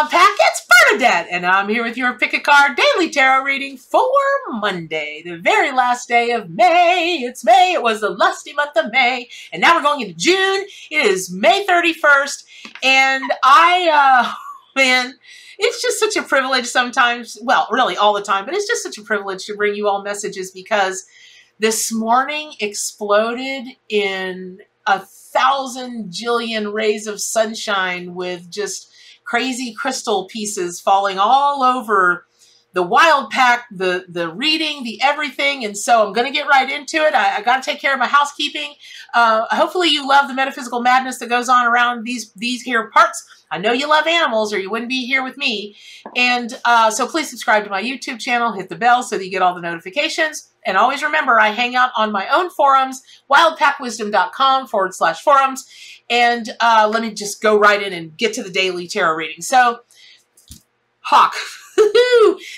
I'm Pack, it's Bernadette, and I'm here with your Pick a Card Daily Tarot reading for Monday, the very last day of May. It's May, it was the lusty month of May, and now we're going into June. It is May 31st, and I, uh, man, it's just such a privilege sometimes, well, really all the time, but it's just such a privilege to bring you all messages because this morning exploded in a thousand jillion rays of sunshine with just crazy crystal pieces falling all over the wild pack, the the reading, the everything. And so I'm going to get right into it. I, I got to take care of my housekeeping. Uh, hopefully you love the metaphysical madness that goes on around these these here parts. I know you love animals or you wouldn't be here with me. And uh, so please subscribe to my YouTube channel, hit the bell so that you get all the notifications. And always remember, I hang out on my own forums, wildpackwisdom.com forward slash forums. And uh, let me just go right in and get to the daily tarot reading. So, Hawk.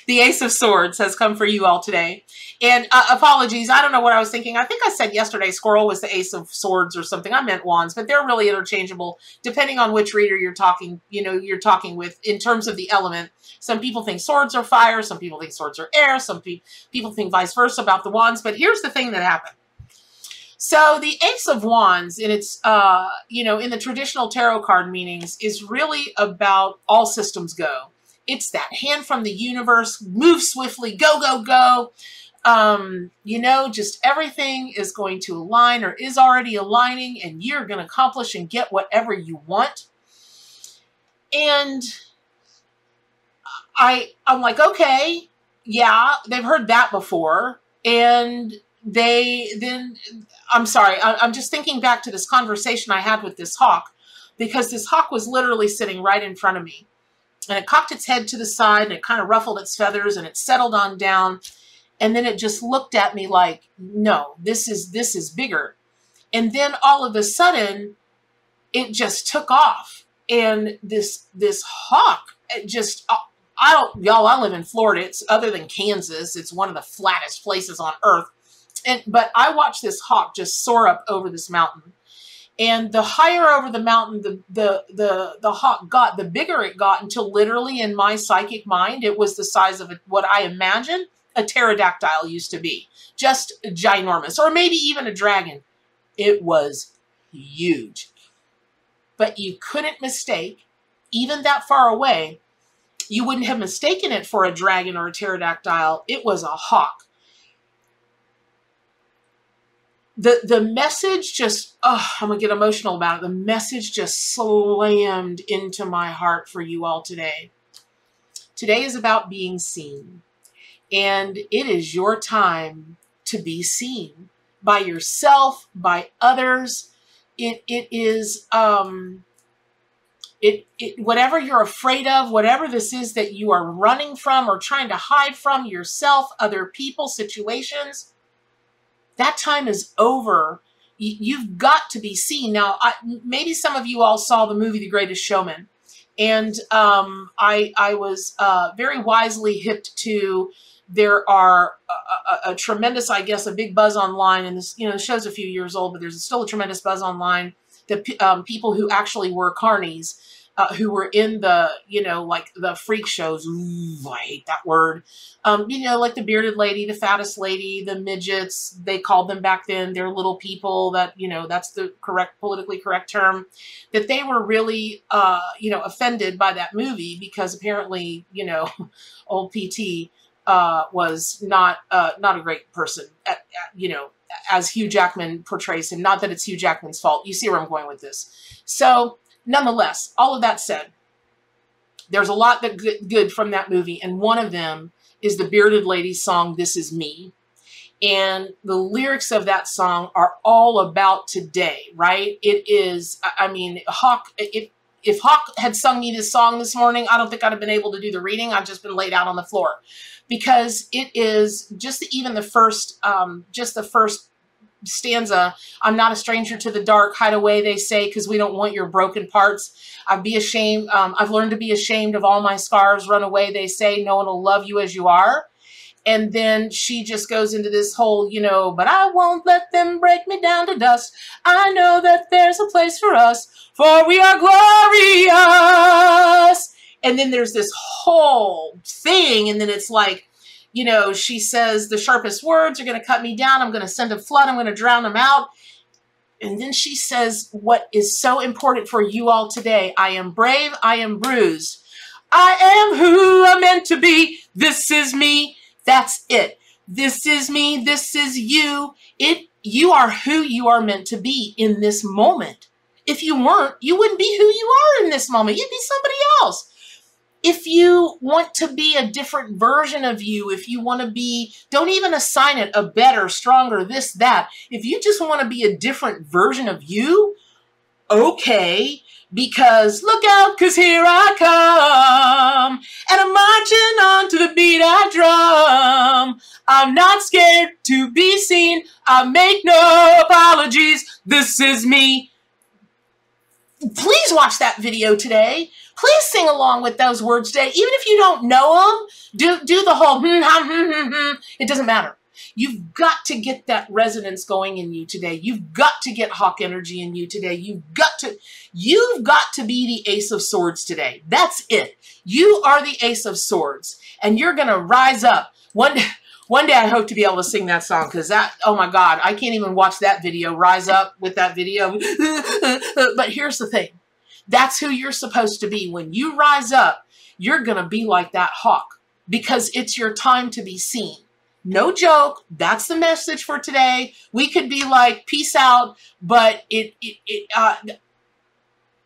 the Ace of Swords has come for you all today. And uh, apologies, I don't know what I was thinking. I think I said yesterday squirrel was the Ace of Swords or something. I meant wands, but they're really interchangeable depending on which reader you're talking, you know, you're talking with in terms of the element. Some people think swords are fire, some people think swords are air, some pe people think vice versa about the wands. But here's the thing that happened. So the Ace of Wands in its, uh, you know, in the traditional tarot card meanings is really about all systems go it's that hand from the universe, move swiftly, go, go, go. Um, you know, just everything is going to align or is already aligning and you're going to accomplish and get whatever you want. And I, I'm like, okay, yeah, they've heard that before. And they then, I'm sorry, I, I'm just thinking back to this conversation I had with this hawk because this hawk was literally sitting right in front of me and it cocked its head to the side and it kind of ruffled its feathers and it settled on down and then it just looked at me like no this is this is bigger. And then all of a sudden it just took off and this this hawk just uh, I don't y'all I live in Florida it's other than Kansas it's one of the flattest places on earth and but I watched this hawk just soar up over this mountain and the higher over the mountain the, the, the, the hawk got, the bigger it got until literally in my psychic mind, it was the size of a, what I imagine a pterodactyl used to be. Just ginormous, or maybe even a dragon. It was huge. But you couldn't mistake, even that far away, you wouldn't have mistaken it for a dragon or a pterodactyl. It was a hawk the the message just oh i'm gonna get emotional about it. The message just slammed into my heart for you all today. Today is about being seen. And it is your time to be seen by yourself by others. It it is um it, it whatever you're afraid of whatever this is that you are running from or trying to hide from yourself other people situations that time is over. You've got to be seen. Now, I, maybe some of you all saw the movie The Greatest Showman. And um, I, I was uh, very wisely hipped to there are a, a, a, tremendous, I guess, a big buzz online, and this, you know, the show's a few years old, but there's still a tremendous buzz online that um, people who actually were carnies uh, who were in the, you know, like the freak shows. Ooh, I hate that word. Um, you know, like the bearded lady, the fattest lady, the midgets. They called them back then. They're little people. That you know, that's the correct, politically correct term. That they were really, uh, you know, offended by that movie because apparently, you know, old PT uh, was not uh, not a great person. At, at, you know, as Hugh Jackman portrays him. Not that it's Hugh Jackman's fault. You see where I'm going with this. So Nonetheless, all of that said, there's a lot that good, from that movie, and one of them is the Bearded Lady song, This Is Me. And the lyrics of that song are all about today, right? It is, I mean, Hawk, if, if Hawk had sung me this song this morning, I don't think I'd have been able to do the reading. I've just been laid out on the floor because it is just even the first, um, just the first stanza i'm not a stranger to the dark hide away they say because we don't want your broken parts. I'd be ashamed um, i've learned to be ashamed of all my scars run away they say no one will love you as you are. And then she just goes into this whole you know but i won't let them break me down to dust. I know that there's a place for us for we are glorious. And then there's this whole thing, and then it's like, you know, she says the sharpest words are going to cut me down. I'm going to send a flood. I'm going to drown them out. And then she says what is so important for you all today. I am brave. I am bruised. I am who I'm meant to be. This is me. That's it. This is me. This is you. It you are who you are meant to be in this moment. If you weren't, you wouldn't be who you are in this moment. You'd be somebody else. If you want to be a different version of you, if you want to be, don't even assign it a better, stronger, this, that. If you just want to be a different version of you, okay, because look out, cause here I come, and I'm marching on to the beat I drum. I'm not scared to be seen. I make no apologies. This is me. Please watch that video today. Please sing along with those words today. Even if you don't know them, do, do the whole hmm, hmm, hmm, hmm. It doesn't matter. You've got to get that resonance going in you today. You've got to get hawk energy in you today. You've got to, you've got to be the ace of swords today. That's it. You are the ace of swords and you're going to rise up. One, one day I hope to be able to sing that song because that, oh my God, I can't even watch that video, rise up with that video. but here's the thing. That's who you're supposed to be. When you rise up, you're going to be like that hawk because it's your time to be seen. No joke. That's the message for today. We could be like, peace out, but it, it, it uh,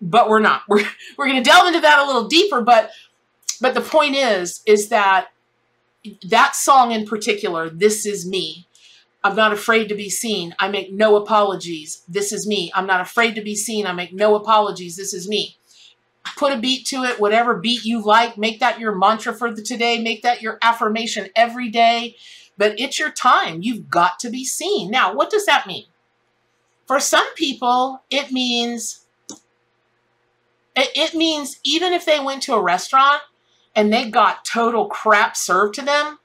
but we're not. We're, we're going to delve into that a little deeper, but, but the point is, is that that song in particular, This Is Me, I'm not afraid to be seen. I make no apologies. This is me. I'm not afraid to be seen. I make no apologies. This is me. Put a beat to it, whatever beat you like. Make that your mantra for the today. Make that your affirmation every day. But it's your time. You've got to be seen. Now, what does that mean? For some people, it means it means even if they went to a restaurant and they got total crap served to them,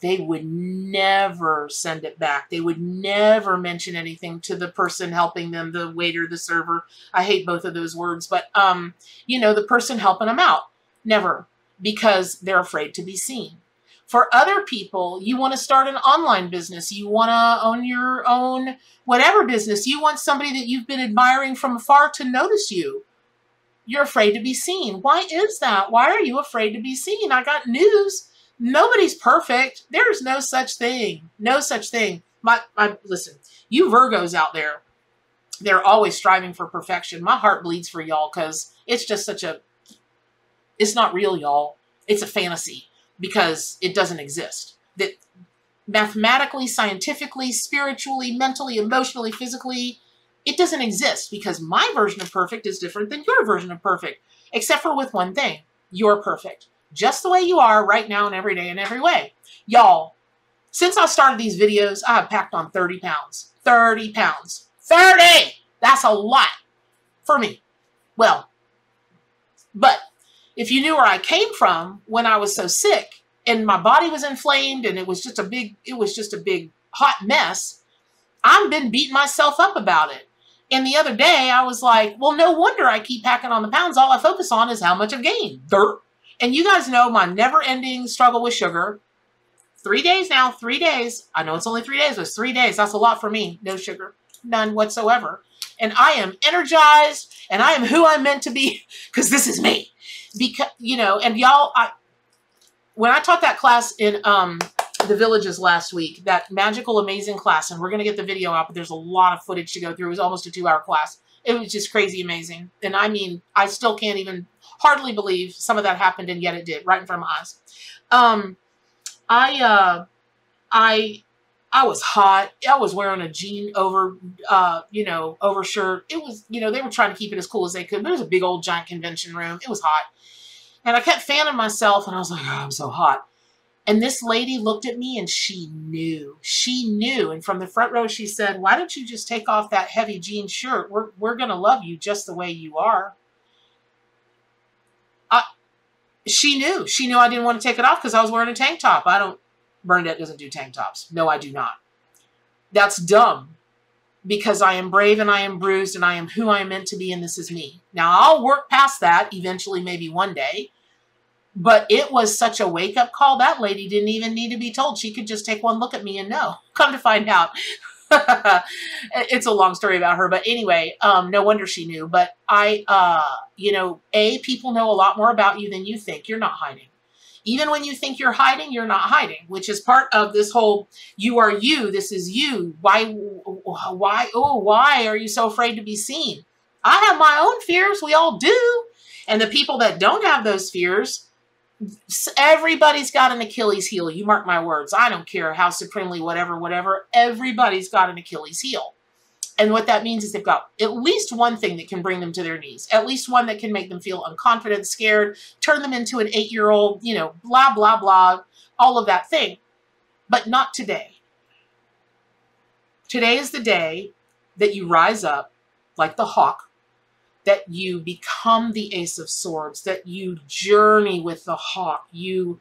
they would never send it back. They would never mention anything to the person helping them, the waiter, the server. I hate both of those words, but um, you know, the person helping them out. Never, because they're afraid to be seen. For other people, you want to start an online business. You want to own your own whatever business. You want somebody that you've been admiring from afar to notice you. You're afraid to be seen. Why is that? Why are you afraid to be seen? I got news. Nobody's perfect. There's no such thing. No such thing. My, my listen, you Virgos out there, they're always striving for perfection. My heart bleeds for y'all because it's just such a it's not real, y'all. It's a fantasy because it doesn't exist. That mathematically, scientifically, spiritually, mentally, emotionally, physically, it doesn't exist because my version of perfect is different than your version of perfect, except for with one thing. You're perfect just the way you are right now and every day and every way. Y'all, since I started these videos, I have packed on 30 pounds. 30 pounds. 30! That's a lot for me. Well, but if you knew where I came from when I was so sick and my body was inflamed and it was just a big, it was just a big hot mess, I've been beating myself up about it. And the other day I was like, well, no wonder I keep packing on the pounds. All I focus on is how much I've gained. And you guys know my never-ending struggle with sugar. Three days now, three days. I know it's only three days, but it's three days. That's a lot for me. No sugar, none whatsoever. And I am energized, and I am who I'm meant to be, because this is me. Because, you know, and y'all, I, when I taught that class in um, the villages last week, that magical, amazing class, and we're going to get the video out, but there's a lot of footage to go through. It was almost a two-hour class. It was just crazy amazing. And I mean, I still can't even hardly believe some of that happened, and yet it did, right in front of my eyes. Um, I, uh, I, I was hot. I was wearing a jean over, uh, you know, overshirt. It was, you know, they were trying to keep it as cool as they could, but it was a big old giant convention room. It was hot. And I kept fanning myself, and I was like, oh, I'm so hot. And this lady looked at me and she knew. She knew. And from the front row, she said, Why don't you just take off that heavy jean shirt? We're, we're going to love you just the way you are she knew. She knew I didn't want to take it off because I was wearing a tank top. I don't, Bernadette doesn't do tank tops. No, I do not. That's dumb because I am brave and I am bruised and I am who I am meant to be and this is me. Now, I'll work past that eventually, maybe one day, But it was such a wake up call. That lady didn't even need to be told. She could just take one look at me and know. Come to find out. it's a long story about her, but anyway, um, no wonder she knew. But I, uh, you know, A, people know a lot more about you than you think. You're not hiding. Even when you think you're hiding, you're not hiding, which is part of this whole you are you, this is you. Why, why, oh, why are you so afraid to be seen? I have my own fears. We all do. And the people that don't have those fears, everybody's got an Achilles heel. You mark my words. I don't care how supremely, whatever, whatever. Everybody's got an Achilles heel. And what that means is they've got at least one thing that can bring them to their knees, at least one that can make them feel unconfident, scared, turn them into an eight year old, you know, blah, blah, blah, all of that thing. But not today. Today is the day that you rise up like the hawk, that you become the ace of swords, that you journey with the hawk, you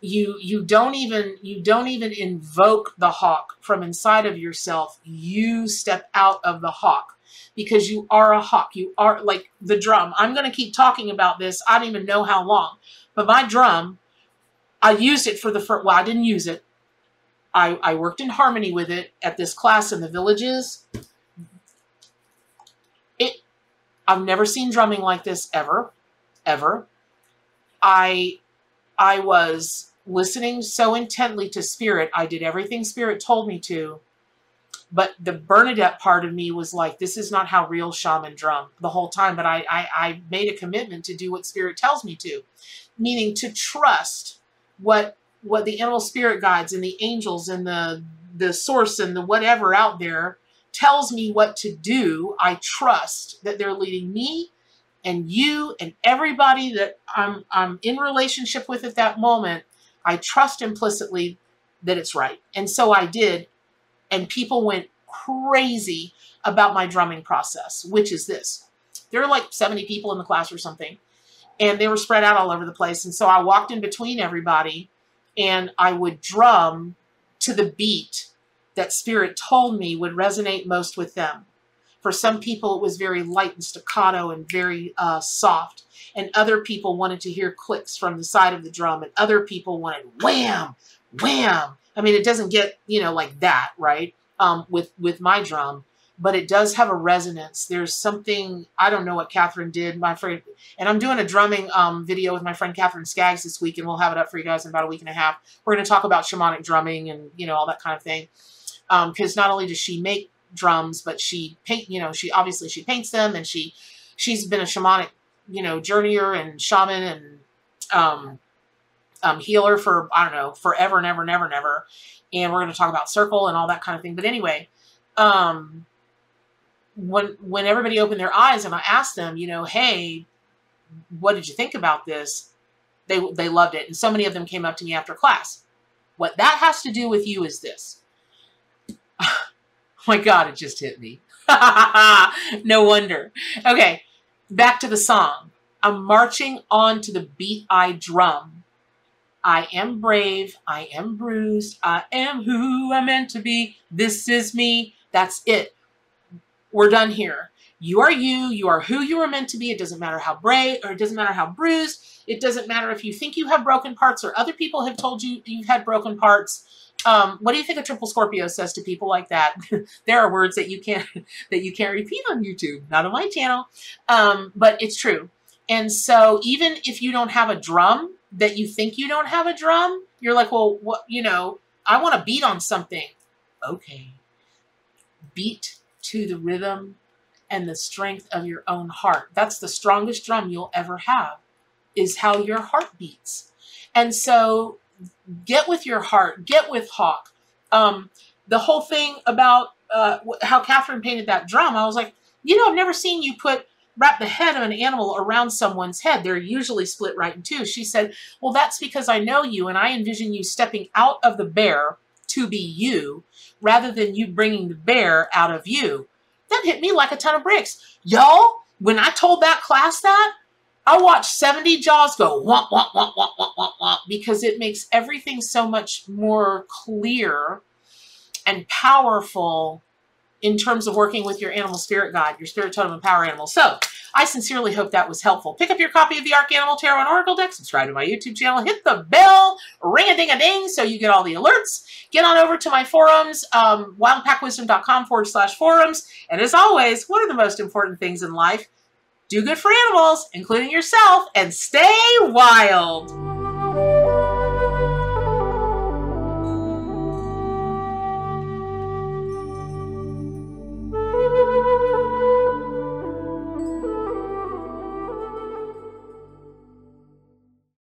you you don't even you don't even invoke the hawk from inside of yourself. You step out of the hawk because you are a hawk. You are like the drum. I'm going to keep talking about this. I don't even know how long. But my drum i used it for the first well i didn't use it. I i worked in harmony with it at this class in the villages i've never seen drumming like this ever ever i i was listening so intently to Spirit, I did everything Spirit told me to. But the Bernadette part of me was like, this is not how real shaman drum the whole time. But I, I, I made a commitment to do what Spirit tells me to, meaning to trust what what the animal spirit guides and the angels and the the source and the whatever out there tells me what to do. I trust that they're leading me and you and everybody that I'm I'm in relationship with at that moment I trust implicitly that it's right. And so I did. And people went crazy about my drumming process, which is this. There were like 70 people in the class or something, and they were spread out all over the place. And so I walked in between everybody and I would drum to the beat that Spirit told me would resonate most with them. For some people, it was very light and staccato and very uh, soft and other people wanted to hear clicks from the side of the drum, and other people wanted wham, wham. I mean, it doesn't get you know like that, right? Um, with with my drum, but it does have a resonance. There's something I don't know what Catherine did, my friend, and I'm doing a drumming um, video with my friend Catherine Skaggs this week, and we'll have it up for you guys in about a week and a half. We're going to talk about shamanic drumming and you know all that kind of thing, because um, not only does she make drums, but she paint. You know, she obviously she paints them, and she she's been a shamanic you know, journeyer and shaman and um, um, healer for, I don't know, forever and ever and ever and ever. And we're going to talk about circle and all that kind of thing. But anyway, um, when, when everybody opened their eyes and I asked them, you know, hey, what did you think about this? They, they loved it. And so many of them came up to me after class. What that has to do with you is this. Oh my God, it just hit me. no wonder. Okay back to the song. I'm marching on to the beat I drum. I am brave. I am bruised. I am who I'm meant to be. This is me. That's it. We're done here. You are you. You are who you are meant to be. It doesn't matter how brave or it doesn't matter how bruised. It doesn't matter if you think you have broken parts or other people have told you you've had broken parts. Um, what do you think a triple Scorpio says to people like that? there are words that you can't that you can't repeat on YouTube, not on my channel, um, but it's true. And so even if you don't have a drum that you think you don't have a drum, you're like, well, what you know, I want to beat on something. Okay, beat to the rhythm and the strength of your own heart. That's the strongest drum you'll ever have, is how your heart beats. And so get with your heart, get with Hawk. Um, the whole thing about uh, how Catherine painted that drum, I was like, you know, I've never seen you put wrap the head of an animal around someone's head. They're usually split right in two. She said, well, that's because I know you and I envision you stepping out of the bear to be you rather than you bringing the bear out of you. That hit me like a ton of bricks. Y'all, when I told that class that, I watch 70 jaws go womp, womp, womp, womp, womp, womp, womp, because it makes everything so much more clear and powerful in terms of working with your animal spirit guide, your spirit totem and power animal. So I sincerely hope that was helpful. Pick up your copy of the Ark Animal Tarot and Oracle deck, subscribe to my YouTube channel, hit the bell, ring a ding a ding so you get all the alerts. Get on over to my forums, um, wildpackwisdom.com forward slash forums. And as always, what are the most important things in life? Do good for animals, including yourself, and stay wild.